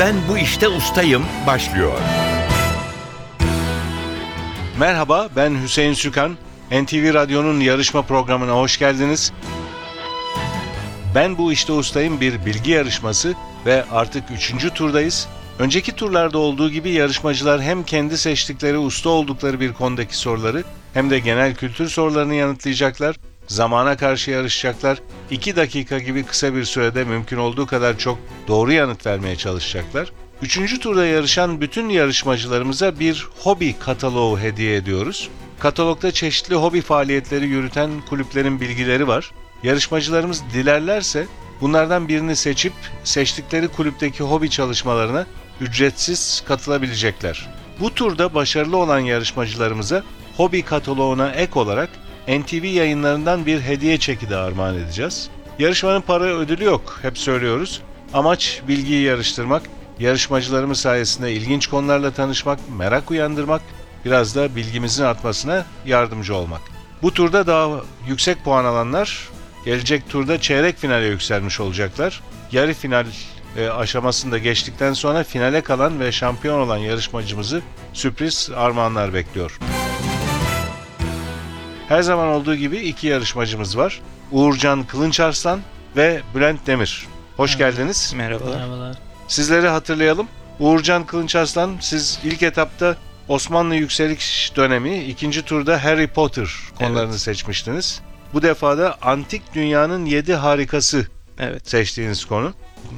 Ben bu işte ustayım başlıyor. Merhaba, ben Hüseyin Sükan. NTV Radyo'nun yarışma programına hoş geldiniz. Ben bu işte ustayım bir bilgi yarışması ve artık üçüncü turdayız. Önceki turlarda olduğu gibi yarışmacılar hem kendi seçtikleri usta oldukları bir konudaki soruları hem de genel kültür sorularını yanıtlayacaklar. Zamana karşı yarışacaklar. 2 dakika gibi kısa bir sürede mümkün olduğu kadar çok doğru yanıt vermeye çalışacaklar. Üçüncü turda yarışan bütün yarışmacılarımıza bir hobi kataloğu hediye ediyoruz. Katalogda çeşitli hobi faaliyetleri yürüten kulüplerin bilgileri var. Yarışmacılarımız dilerlerse bunlardan birini seçip seçtikleri kulüpteki hobi çalışmalarına ücretsiz katılabilecekler. Bu turda başarılı olan yarışmacılarımıza hobi kataloğuna ek olarak NTV yayınlarından bir hediye çeki de armağan edeceğiz. Yarışmanın para ödülü yok, hep söylüyoruz. Amaç bilgiyi yarıştırmak, yarışmacılarımız sayesinde ilginç konularla tanışmak, merak uyandırmak, biraz da bilgimizin artmasına yardımcı olmak. Bu turda daha yüksek puan alanlar gelecek turda çeyrek finale yükselmiş olacaklar. Yarı final e, aşamasında geçtikten sonra finale kalan ve şampiyon olan yarışmacımızı sürpriz armağanlar bekliyor. Her zaman olduğu gibi iki yarışmacımız var. Uğurcan Kılınçarslan ve Bülent Demir. Hoş geldiniz. Merhabalar. Merhabalar. Sizleri hatırlayalım. Uğurcan Kılınçarslan siz ilk etapta Osmanlı yükseliş dönemi, ikinci turda Harry Potter konularını seçmiştiniz. Bu defa da antik dünyanın yedi harikası Evet. seçtiğiniz konu.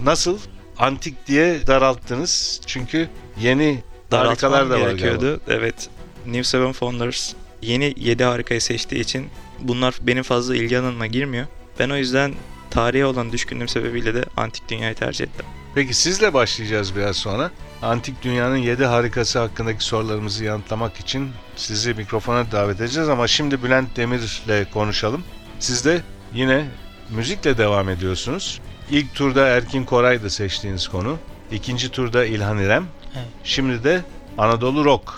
Nasıl? Antik diye daralttınız. Çünkü yeni harikalar Daraltmam da var gerekiyordu. galiba. Evet. New Seven Founders yeni 7 harikayı seçtiği için bunlar benim fazla ilgi alanıma girmiyor. Ben o yüzden tarihe olan düşkünlüğüm sebebiyle de antik dünyayı tercih ettim. Peki sizle başlayacağız biraz sonra. Antik dünyanın yedi harikası hakkındaki sorularımızı yanıtlamak için sizi mikrofona davet edeceğiz ama şimdi Bülent Demir'le konuşalım. Siz de yine müzikle devam ediyorsunuz. İlk turda Erkin Koray'dı seçtiğiniz konu. İkinci turda İlhan İrem. Evet. Şimdi de Anadolu Rock.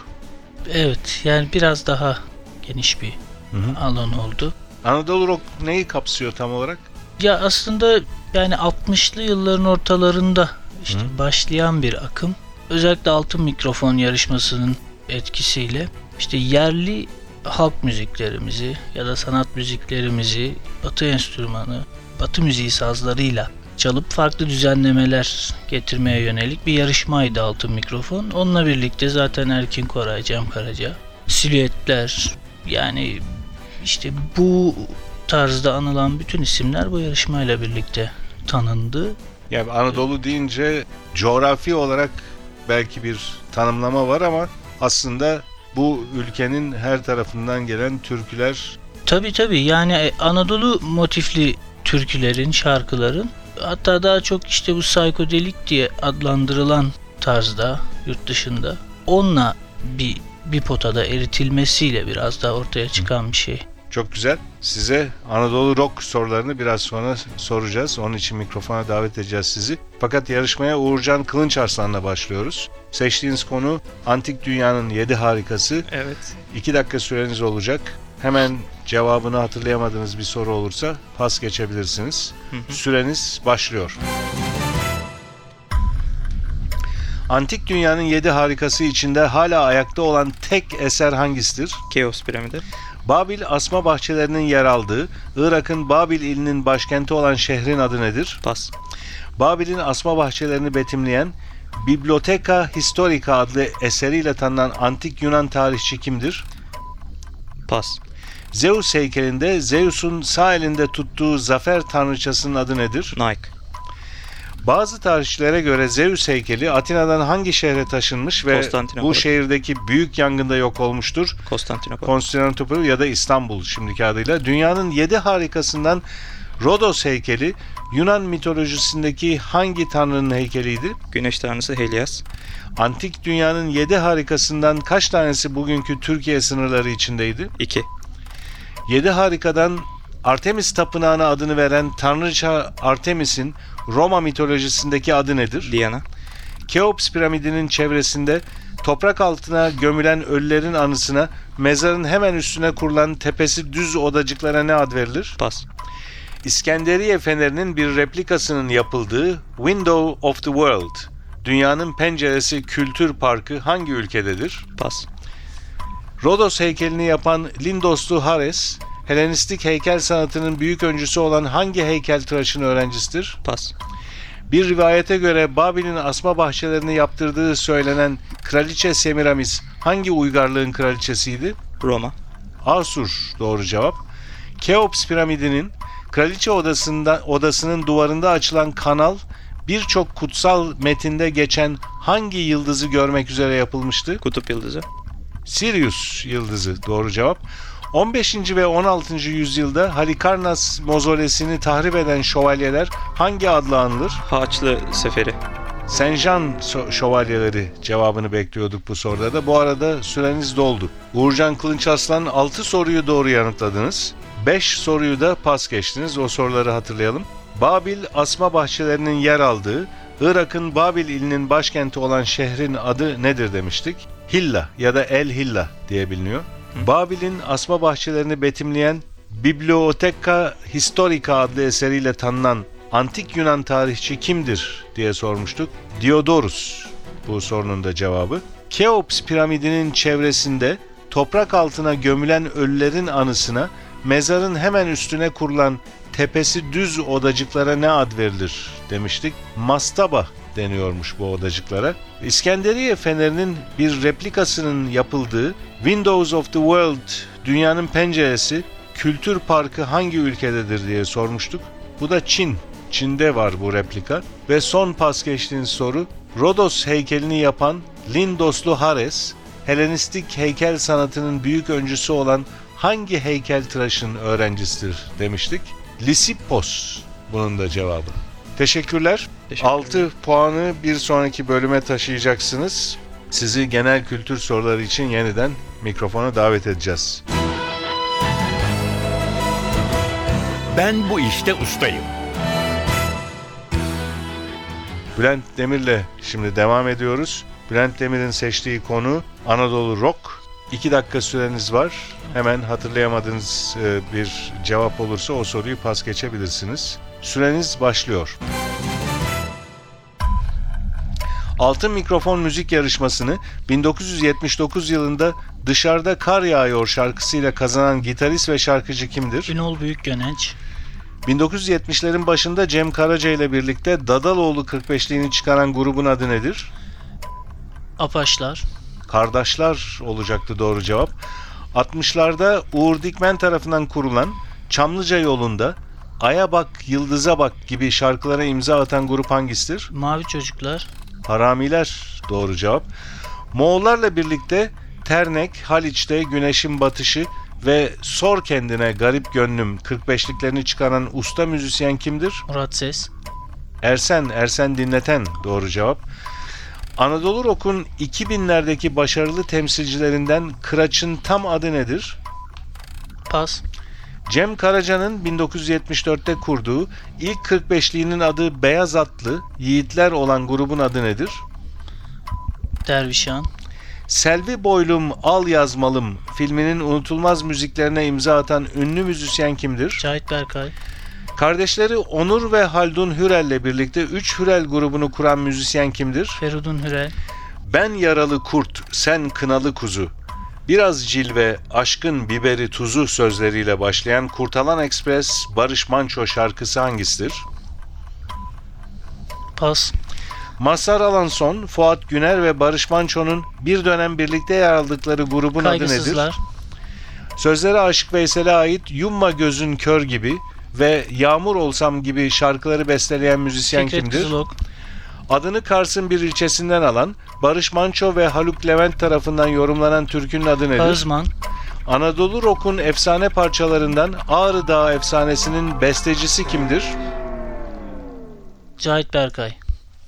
Evet yani biraz daha geniş bir Hı hı. alan oldu. Anadolu Rock neyi kapsıyor tam olarak? Ya aslında yani 60'lı yılların ortalarında işte Hı. başlayan bir akım. Özellikle altın mikrofon yarışmasının etkisiyle işte yerli halk müziklerimizi ya da sanat müziklerimizi batı enstrümanı, batı müziği sazlarıyla çalıp farklı düzenlemeler getirmeye yönelik bir yarışmaydı altın mikrofon. Onunla birlikte zaten Erkin Koray, Cem Karaca, silüetler yani işte bu tarzda anılan bütün isimler bu yarışmayla birlikte tanındı. Yani Anadolu deyince coğrafi olarak belki bir tanımlama var ama aslında bu ülkenin her tarafından gelen türküler Tabi tabi yani e, Anadolu motifli türkülerin, şarkıların hatta daha çok işte bu psikodelik diye adlandırılan tarzda yurt dışında onunla bir bir potada eritilmesiyle biraz daha ortaya çıkan bir şey. çok güzel. Size Anadolu Rock sorularını biraz sonra soracağız. Onun için mikrofona davet edeceğiz sizi. Fakat yarışmaya Uğurcan Kılınçarslan'la başlıyoruz. Seçtiğiniz konu Antik Dünyanın Yedi Harikası. Evet. 2 dakika süreniz olacak. Hemen cevabını hatırlayamadığınız bir soru olursa pas geçebilirsiniz. Süreniz başlıyor. Antik dünyanın yedi harikası içinde hala ayakta olan tek eser hangisidir? Keops piramidi. Babil asma bahçelerinin yer aldığı, Irak'ın Babil ilinin başkenti olan şehrin adı nedir? Pas. Babil'in asma bahçelerini betimleyen Bibliotheca Historica adlı eseriyle tanınan antik Yunan tarihçi kimdir? Pas. Zeus heykelinde Zeus'un sağ elinde tuttuğu zafer tanrıçasının adı nedir? Nike. Bazı tarihçilere göre Zeus heykeli Atina'dan hangi şehre taşınmış ve bu şehirdeki büyük yangında yok olmuştur? Konstantinopol. Konstantinopol ya da İstanbul şimdiki adıyla. Dünyanın yedi harikasından Rodos heykeli Yunan mitolojisindeki hangi tanrının heykeliydi? Güneş tanrısı Helios. Antik dünyanın yedi harikasından kaç tanesi bugünkü Türkiye sınırları içindeydi? 2. Yedi harikadan Artemis Tapınağı'na adını veren tanrıça Artemis'in Roma mitolojisindeki adı nedir? Diana. Keops piramidinin çevresinde toprak altına gömülen ölülerin anısına mezarın hemen üstüne kurulan tepesi düz odacıklara ne ad verilir? Pas. İskenderiye fenerinin bir replikasının yapıldığı Window of the World Dünyanın Penceresi Kültür Parkı hangi ülkededir? Pas. Rodos heykelini yapan Lindoslu Hares, Helenistik heykel sanatının büyük öncüsü olan hangi heykeltıraşın öğrencisidir? Pas. Bir rivayete göre Babil'in asma bahçelerini yaptırdığı söylenen Kraliçe Semiramis hangi uygarlığın kraliçesiydi? Roma. Asur doğru cevap. Keops piramidinin kraliçe odasında odasının duvarında açılan kanal birçok kutsal metinde geçen hangi yıldızı görmek üzere yapılmıştı? Kutup yıldızı. Sirius yıldızı doğru cevap. 15. ve 16. yüzyılda Halikarnas mozolesini tahrip eden şövalyeler hangi adla anılır? Haçlı Seferi. Senjan şövalyeleri cevabını bekliyorduk bu soruda da. Bu arada süreniz doldu. Uğurcan Kılınç Aslan 6 soruyu doğru yanıtladınız. 5 soruyu da pas geçtiniz. O soruları hatırlayalım. Babil asma bahçelerinin yer aldığı Irak'ın Babil ilinin başkenti olan şehrin adı nedir demiştik? Hilla ya da El Hilla diye biliniyor. Babil'in asma bahçelerini betimleyen Bibliotheca Historica adlı eseriyle tanınan antik Yunan tarihçi kimdir diye sormuştuk. Diodorus bu sorunun da cevabı. Keops piramidinin çevresinde toprak altına gömülen ölülerin anısına mezarın hemen üstüne kurulan tepesi düz odacıklara ne ad verilir demiştik. Mastaba deniyormuş bu odacıklara. İskenderiye fenerinin bir replikasının yapıldığı Windows of the World dünyanın penceresi kültür parkı hangi ülkededir diye sormuştuk. Bu da Çin. Çin'de var bu replika. Ve son pas geçtiğiniz soru Rodos heykelini yapan Lindoslu Hares, Helenistik heykel sanatının büyük öncüsü olan hangi heykeltıraşın öğrencisidir demiştik. Lisippos bunun da cevabı. Teşekkürler. Teşekkür 6 puanı bir sonraki bölüme taşıyacaksınız. Sizi genel kültür soruları için yeniden mikrofona davet edeceğiz. Ben bu işte ustayım. Bülent Demir'le şimdi devam ediyoruz. Bülent Demir'in seçtiği konu Anadolu Rock. 2 dakika süreniz var. Hemen hatırlayamadığınız e, bir cevap olursa o soruyu pas geçebilirsiniz. Süreniz başlıyor. Altın Mikrofon Müzik Yarışması'nı 1979 yılında Dışarıda Kar Yağıyor şarkısıyla kazanan gitarist ve şarkıcı kimdir? Ünol Büyükgönenç, 1970'lerin başında Cem Karaca ile birlikte Dadaloğlu 45'liğini çıkaran grubun adı nedir? Apaçlar, Kardeşler olacaktı doğru cevap. 60'larda Uğur Dikmen tarafından kurulan Çamlıca yolunda Aya bak, yıldıza bak gibi şarkılara imza atan grup hangisidir? Mavi Çocuklar, Haramiler doğru cevap. Moğollarla birlikte Ternek, Haliç'te Güneşin Batışı ve Sor Kendine Garip Gönlüm 45'liklerini çıkaran usta müzisyen kimdir? Murat Ses, Ersen, Ersen Dinleten doğru cevap. Anadolu Rock'un 2000'lerdeki başarılı temsilcilerinden Kıraç'ın tam adı nedir? Pas, Cem Karaca'nın 1974'te kurduğu ilk 45'liğinin adı Beyaz Atlı, Yiğitler olan grubun adı nedir? Dervişan, Selvi Boylum Al Yazmalım filminin unutulmaz müziklerine imza atan ünlü müzisyen kimdir? Cahit Berkay, Kardeşleri Onur ve Haldun Hürel'le birlikte 3 Hürel grubunu kuran müzisyen kimdir? Feridun Hürel, Ben yaralı kurt, sen kınalı kuzu. Biraz cilve, aşkın biberi tuzu sözleriyle başlayan Kurtalan Ekspres Barış Manço şarkısı hangisidir? Pas, Mazhar Alanson, Fuat Güner ve Barış Manço'nun bir dönem birlikte yer aldıkları grubun adı nedir? Sözleri Aşık Veysel'e ait Yumma Gözün Kör gibi ve Yağmur Olsam gibi şarkıları besteleyen müzisyen Fikret kimdir? Kızılok, Adını Kars'ın bir ilçesinden alan Barış Manço ve Haluk Levent tarafından yorumlanan türkünün adı nedir? Ağızman, Anadolu Rock'un efsane parçalarından Ağrı Dağı efsanesinin bestecisi kimdir? Cahit Berkay,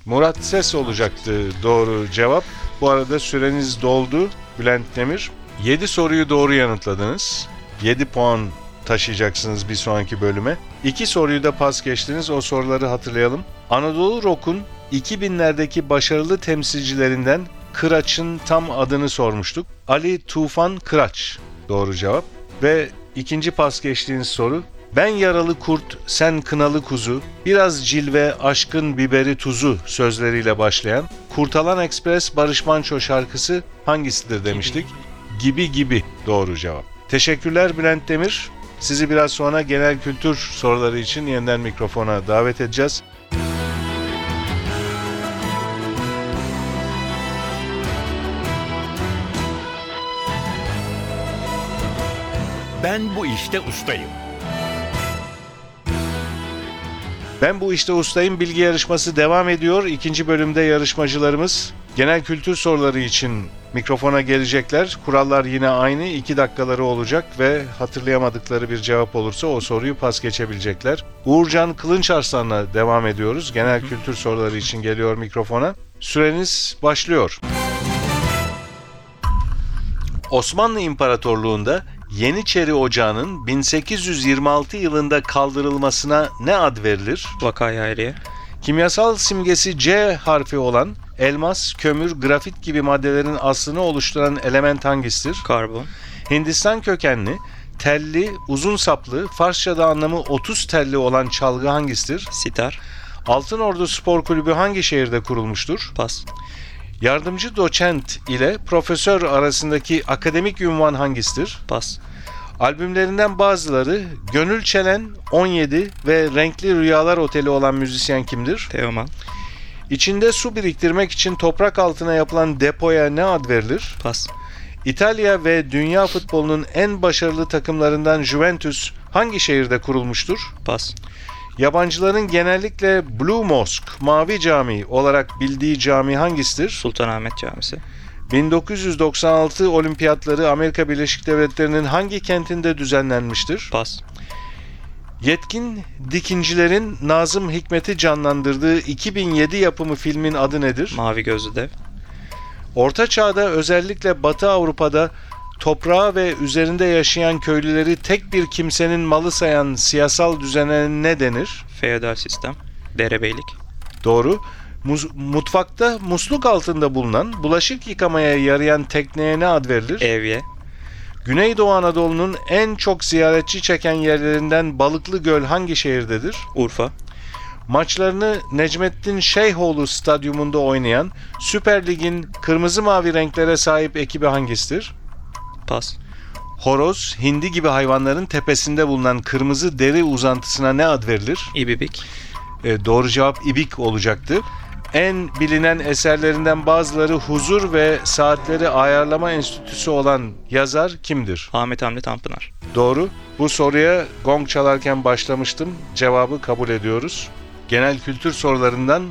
Murat Ses olacaktı doğru cevap. Bu arada süreniz doldu Bülent Demir. 7 soruyu doğru yanıtladınız. 7 puan taşıyacaksınız bir sonraki bölüme. 2 soruyu da pas geçtiniz. O soruları hatırlayalım. Anadolu Rock'un 2000'lerdeki başarılı temsilcilerinden Kıraç'ın tam adını sormuştuk. Ali Tufan Kıraç doğru cevap. Ve ikinci pas geçtiğiniz soru ben yaralı kurt, sen kınalı kuzu, biraz cilve, aşkın biberi tuzu sözleriyle başlayan Kurtalan Express Barış Manço şarkısı hangisidir demiştik? Gibi gibi doğru cevap. Teşekkürler Bülent Demir. Sizi biraz sonra genel kültür soruları için yeniden mikrofona davet edeceğiz. Ben bu işte ustayım. Ben bu işte ustayım bilgi yarışması devam ediyor. İkinci bölümde yarışmacılarımız genel kültür soruları için mikrofona gelecekler. Kurallar yine aynı. 2 dakikaları olacak ve hatırlayamadıkları bir cevap olursa o soruyu pas geçebilecekler. Uğurcan Kılınçarslan'la devam ediyoruz. Genel kültür soruları için geliyor mikrofona. Süreniz başlıyor. Osmanlı İmparatorluğu'nda Yeniçeri Ocağı'nın 1826 yılında kaldırılmasına ne ad verilir? Vakaya ayrıya. Kimyasal simgesi C harfi olan elmas, kömür, grafit gibi maddelerin aslını oluşturan element hangisidir? Karbon. Hindistan kökenli, telli, uzun saplı, Farsçada anlamı 30 telli olan çalgı hangisidir? Sitar. Altın Ordu Spor Kulübü hangi şehirde kurulmuştur? Pas. Yardımcı doçent ile profesör arasındaki akademik ünvan hangisidir? Pas. Albümlerinden bazıları Gönül Çelen, 17 ve Renkli Rüyalar Oteli olan müzisyen kimdir? Teoman. İçinde su biriktirmek için toprak altına yapılan depoya ne ad verilir? Pas. İtalya ve dünya futbolunun en başarılı takımlarından Juventus hangi şehirde kurulmuştur? Pas. Yabancıların genellikle Blue Mosque, Mavi Cami olarak bildiği cami hangisidir? Sultanahmet Camisi. 1996 olimpiyatları Amerika Birleşik Devletleri'nin hangi kentinde düzenlenmiştir? Pas. Yetkin dikincilerin Nazım Hikmet'i canlandırdığı 2007 yapımı filmin adı nedir? Mavi gözlü dev. Orta Çağ'da özellikle Batı Avrupa'da toprağı ve üzerinde yaşayan köylüleri tek bir kimsenin malı sayan siyasal düzene ne denir? Feodal sistem. Derebeylik. Doğru. Muz- mutfakta musluk altında bulunan, bulaşık yıkamaya yarayan tekneye ne ad verilir? Evye. Güneydoğu Anadolu'nun en çok ziyaretçi çeken yerlerinden Balıklı Göl hangi şehirdedir? Urfa. Maçlarını Necmettin Şeyhoğlu Stadyumunda oynayan Süper Lig'in kırmızı mavi renklere sahip ekibi hangisidir? Pas. Horoz, hindi gibi hayvanların tepesinde bulunan kırmızı deri uzantısına ne ad verilir? İbibik. E, doğru cevap ibik olacaktı. En bilinen eserlerinden bazıları Huzur ve Saatleri Ayarlama Enstitüsü olan yazar kimdir? Ahmet Hamdi Tanpınar. Doğru. Bu soruya gong çalarken başlamıştım. Cevabı kabul ediyoruz. Genel kültür sorularından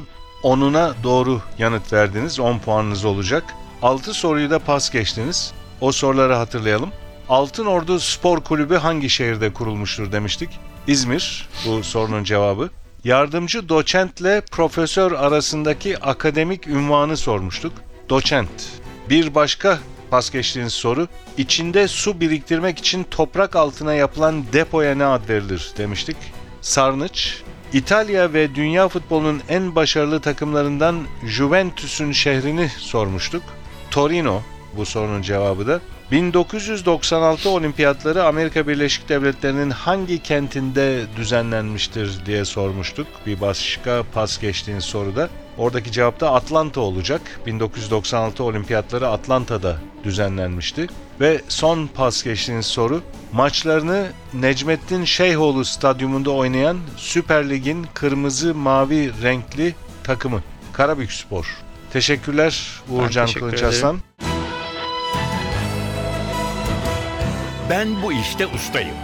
10'una doğru yanıt verdiniz. 10 puanınız olacak. 6 soruyu da pas geçtiniz. O soruları hatırlayalım. Altın Ordu Spor Kulübü hangi şehirde kurulmuştur demiştik? İzmir bu sorunun cevabı. Yardımcı doçentle profesör arasındaki akademik ünvanı sormuştuk. Doçent. Bir başka pas geçtiğiniz soru. İçinde su biriktirmek için toprak altına yapılan depoya ne ad verilir demiştik. Sarnıç. İtalya ve dünya futbolunun en başarılı takımlarından Juventus'un şehrini sormuştuk. Torino bu sorunun cevabı da. 1996 olimpiyatları Amerika Birleşik Devletleri'nin hangi kentinde düzenlenmiştir diye sormuştuk. Bir başka pas geçtiğiniz soruda. Oradaki cevap da Atlanta olacak. 1996 olimpiyatları Atlanta'da düzenlenmişti. Ve son pas geçtiğiniz soru. Maçlarını Necmettin Şeyhoğlu Stadyumunda oynayan Süper Lig'in kırmızı mavi renkli takımı Karabük Spor. Teşekkürler Uğurcan teşekkür Kılıç. Aslan. Ben bu işte ustayım.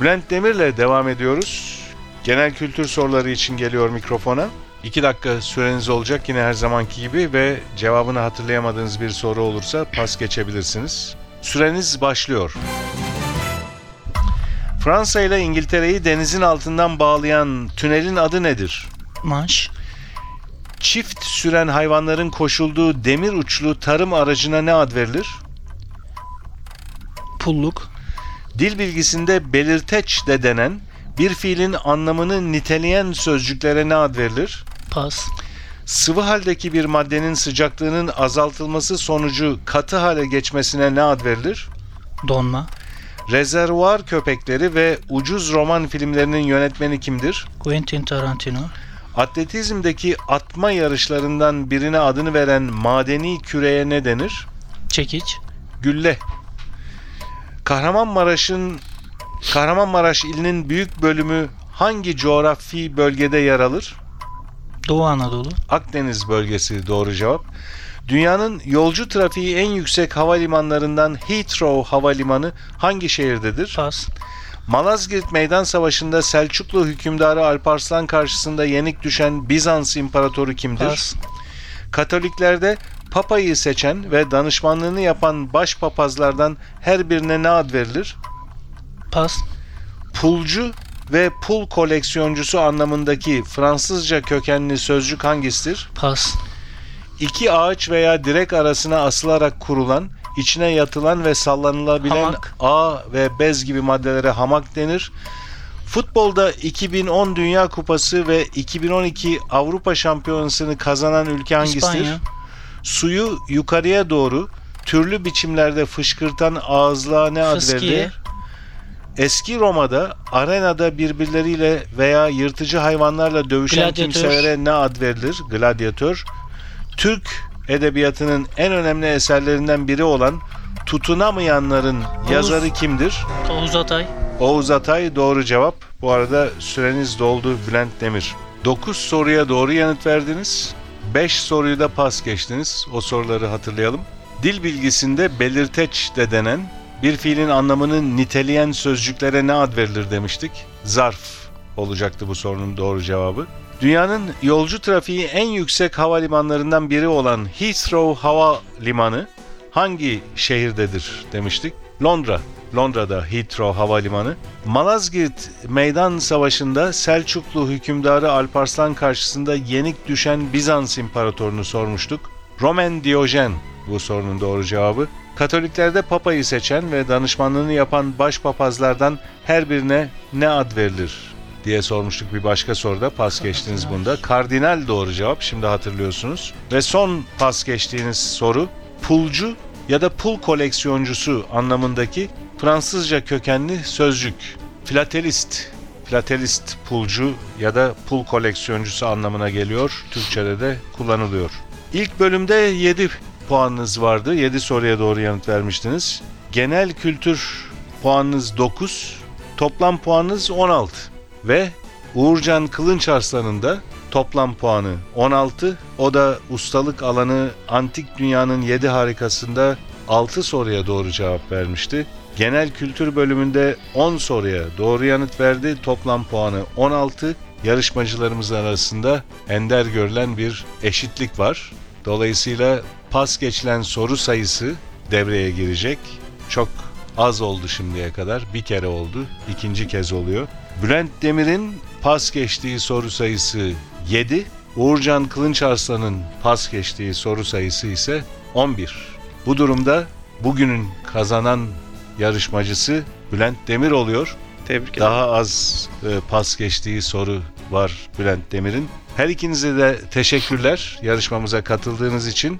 Bülent Demir'le devam ediyoruz. Genel kültür soruları için geliyor mikrofona. 2 dakika süreniz olacak yine her zamanki gibi ve cevabını hatırlayamadığınız bir soru olursa pas geçebilirsiniz. Süreniz başlıyor. Fransa ile İngiltere'yi denizin altından bağlayan tünelin adı nedir? Manş. Çift süren hayvanların koşulduğu demir uçlu tarım aracına ne ad verilir? Pulluk. Dil bilgisinde belirteç de denen bir fiilin anlamını niteleyen sözcüklere ne ad verilir? Pas. Sıvı haldeki bir maddenin sıcaklığının azaltılması sonucu katı hale geçmesine ne ad verilir? Donma. Rezervuar köpekleri ve ucuz roman filmlerinin yönetmeni kimdir? Quentin Tarantino. Atletizmdeki atma yarışlarından birine adını veren madeni küreye ne denir? Çekiç. Gülle. Kahramanmaraş'ın Kahramanmaraş ilinin büyük bölümü hangi coğrafi bölgede yer alır? Doğu Anadolu. Akdeniz bölgesi doğru cevap. Dünyanın yolcu trafiği en yüksek havalimanlarından Heathrow Havalimanı hangi şehirdedir? Pas. Malazgirt Meydan Savaşı'nda Selçuklu hükümdarı Alparslan karşısında yenik düşen Bizans imparatoru kimdir? Pas. Katoliklerde Papa'yı seçen ve danışmanlığını yapan başpapazlardan her birine ne ad verilir? Pas. Pulcu ve pul koleksiyoncusu anlamındaki Fransızca kökenli sözcük hangisidir? Pas. İki ağaç veya direk arasına asılarak kurulan, içine yatılan ve sallanılabilen Hamak. ağ ve bez gibi maddelere hamak denir. Futbolda 2010 Dünya Kupası ve 2012 Avrupa Şampiyonası'nı kazanan ülke hangisidir? İspanya. Suyu yukarıya doğru türlü biçimlerde fışkırtan ağızlığa ne ad verilir? Eski Roma'da arenada birbirleriyle veya yırtıcı hayvanlarla dövüşen Gladyatör. kimselere ne ad verilir? Gladyatör. Türk edebiyatının en önemli eserlerinden biri olan Tutunamayanların yazarı kimdir? Oğuz Atay. Oğuz Atay doğru cevap. Bu arada süreniz doldu Bülent Demir. 9 soruya doğru yanıt verdiniz. 5 soruyu da pas geçtiniz. O soruları hatırlayalım. Dil bilgisinde belirteç de denen bir fiilin anlamını niteleyen sözcüklere ne ad verilir demiştik. Zarf olacaktı bu sorunun doğru cevabı. Dünyanın yolcu trafiği en yüksek havalimanlarından biri olan Heathrow Havalimanı hangi şehirdedir demiştik. Londra. Londra'da Heathrow Havalimanı. Malazgirt Meydan Savaşı'nda Selçuklu hükümdarı Alparslan karşısında yenik düşen Bizans imparatorunu sormuştuk. Roman Diyojen bu sorunun doğru cevabı. Katoliklerde Papa'yı seçen ve danışmanlığını yapan başpapazlardan her birine ne ad verilir diye sormuştuk bir başka soruda. Pas geçtiniz bunda. Kardinal doğru cevap. Şimdi hatırlıyorsunuz. Ve son pas geçtiğiniz soru pulcu ya da pul koleksiyoncusu anlamındaki Fransızca kökenli sözcük. Filatelist. Filatelist pulcu ya da pul koleksiyoncusu anlamına geliyor. Türkçede de kullanılıyor. İlk bölümde 7 puanınız vardı. 7 soruya doğru yanıt vermiştiniz. Genel kültür puanınız 9. Toplam puanınız 16. Ve Uğurcan Kılınç Arslan'ın da toplam puanı 16. O da ustalık alanı antik dünyanın 7 harikasında 6 soruya doğru cevap vermişti. Genel kültür bölümünde 10 soruya doğru yanıt verdi. Toplam puanı 16. Yarışmacılarımız arasında ender görülen bir eşitlik var. Dolayısıyla pas geçilen soru sayısı devreye girecek. Çok az oldu şimdiye kadar. Bir kere oldu. ikinci kez oluyor. Bülent Demir'in pas geçtiği soru sayısı 7. Uğurcan Kılınçarslan'ın pas geçtiği soru sayısı ise 11. Bu durumda bugünün kazanan yarışmacısı Bülent Demir oluyor. Tebrik ederim. Daha az e, pas geçtiği soru var Bülent Demir'in. Her ikinize de teşekkürler yarışmamıza katıldığınız için.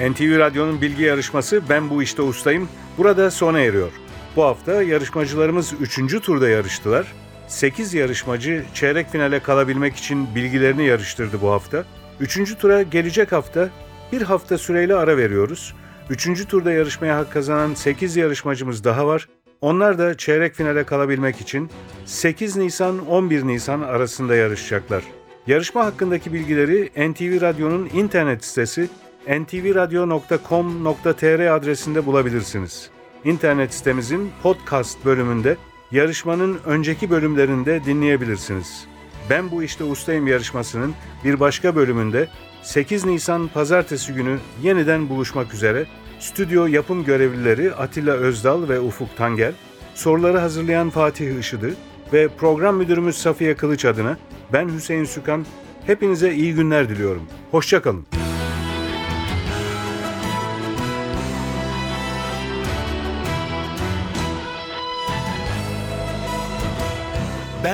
NTV Radyo'nun bilgi yarışması Ben Bu İşte Ustayım burada sona eriyor. Bu hafta yarışmacılarımız 3. turda yarıştılar. 8 yarışmacı çeyrek finale kalabilmek için bilgilerini yarıştırdı bu hafta. 3. tura gelecek hafta bir hafta süreyle ara veriyoruz. 3. turda yarışmaya hak kazanan 8 yarışmacımız daha var. Onlar da çeyrek finale kalabilmek için 8 Nisan 11 Nisan arasında yarışacaklar. Yarışma hakkındaki bilgileri NTV Radyo'nun internet sitesi ntvradio.com.tr adresinde bulabilirsiniz. İnternet sitemizin podcast bölümünde yarışmanın önceki bölümlerinde dinleyebilirsiniz. Ben bu işte ustayım yarışmasının bir başka bölümünde 8 Nisan pazartesi günü yeniden buluşmak üzere stüdyo yapım görevlileri Atilla Özdal ve Ufuk Tangel, soruları hazırlayan Fatih Işıdı ve program müdürümüz Safiye Kılıç adına ben Hüseyin Sükan hepinize iyi günler diliyorum. Hoşçakalın.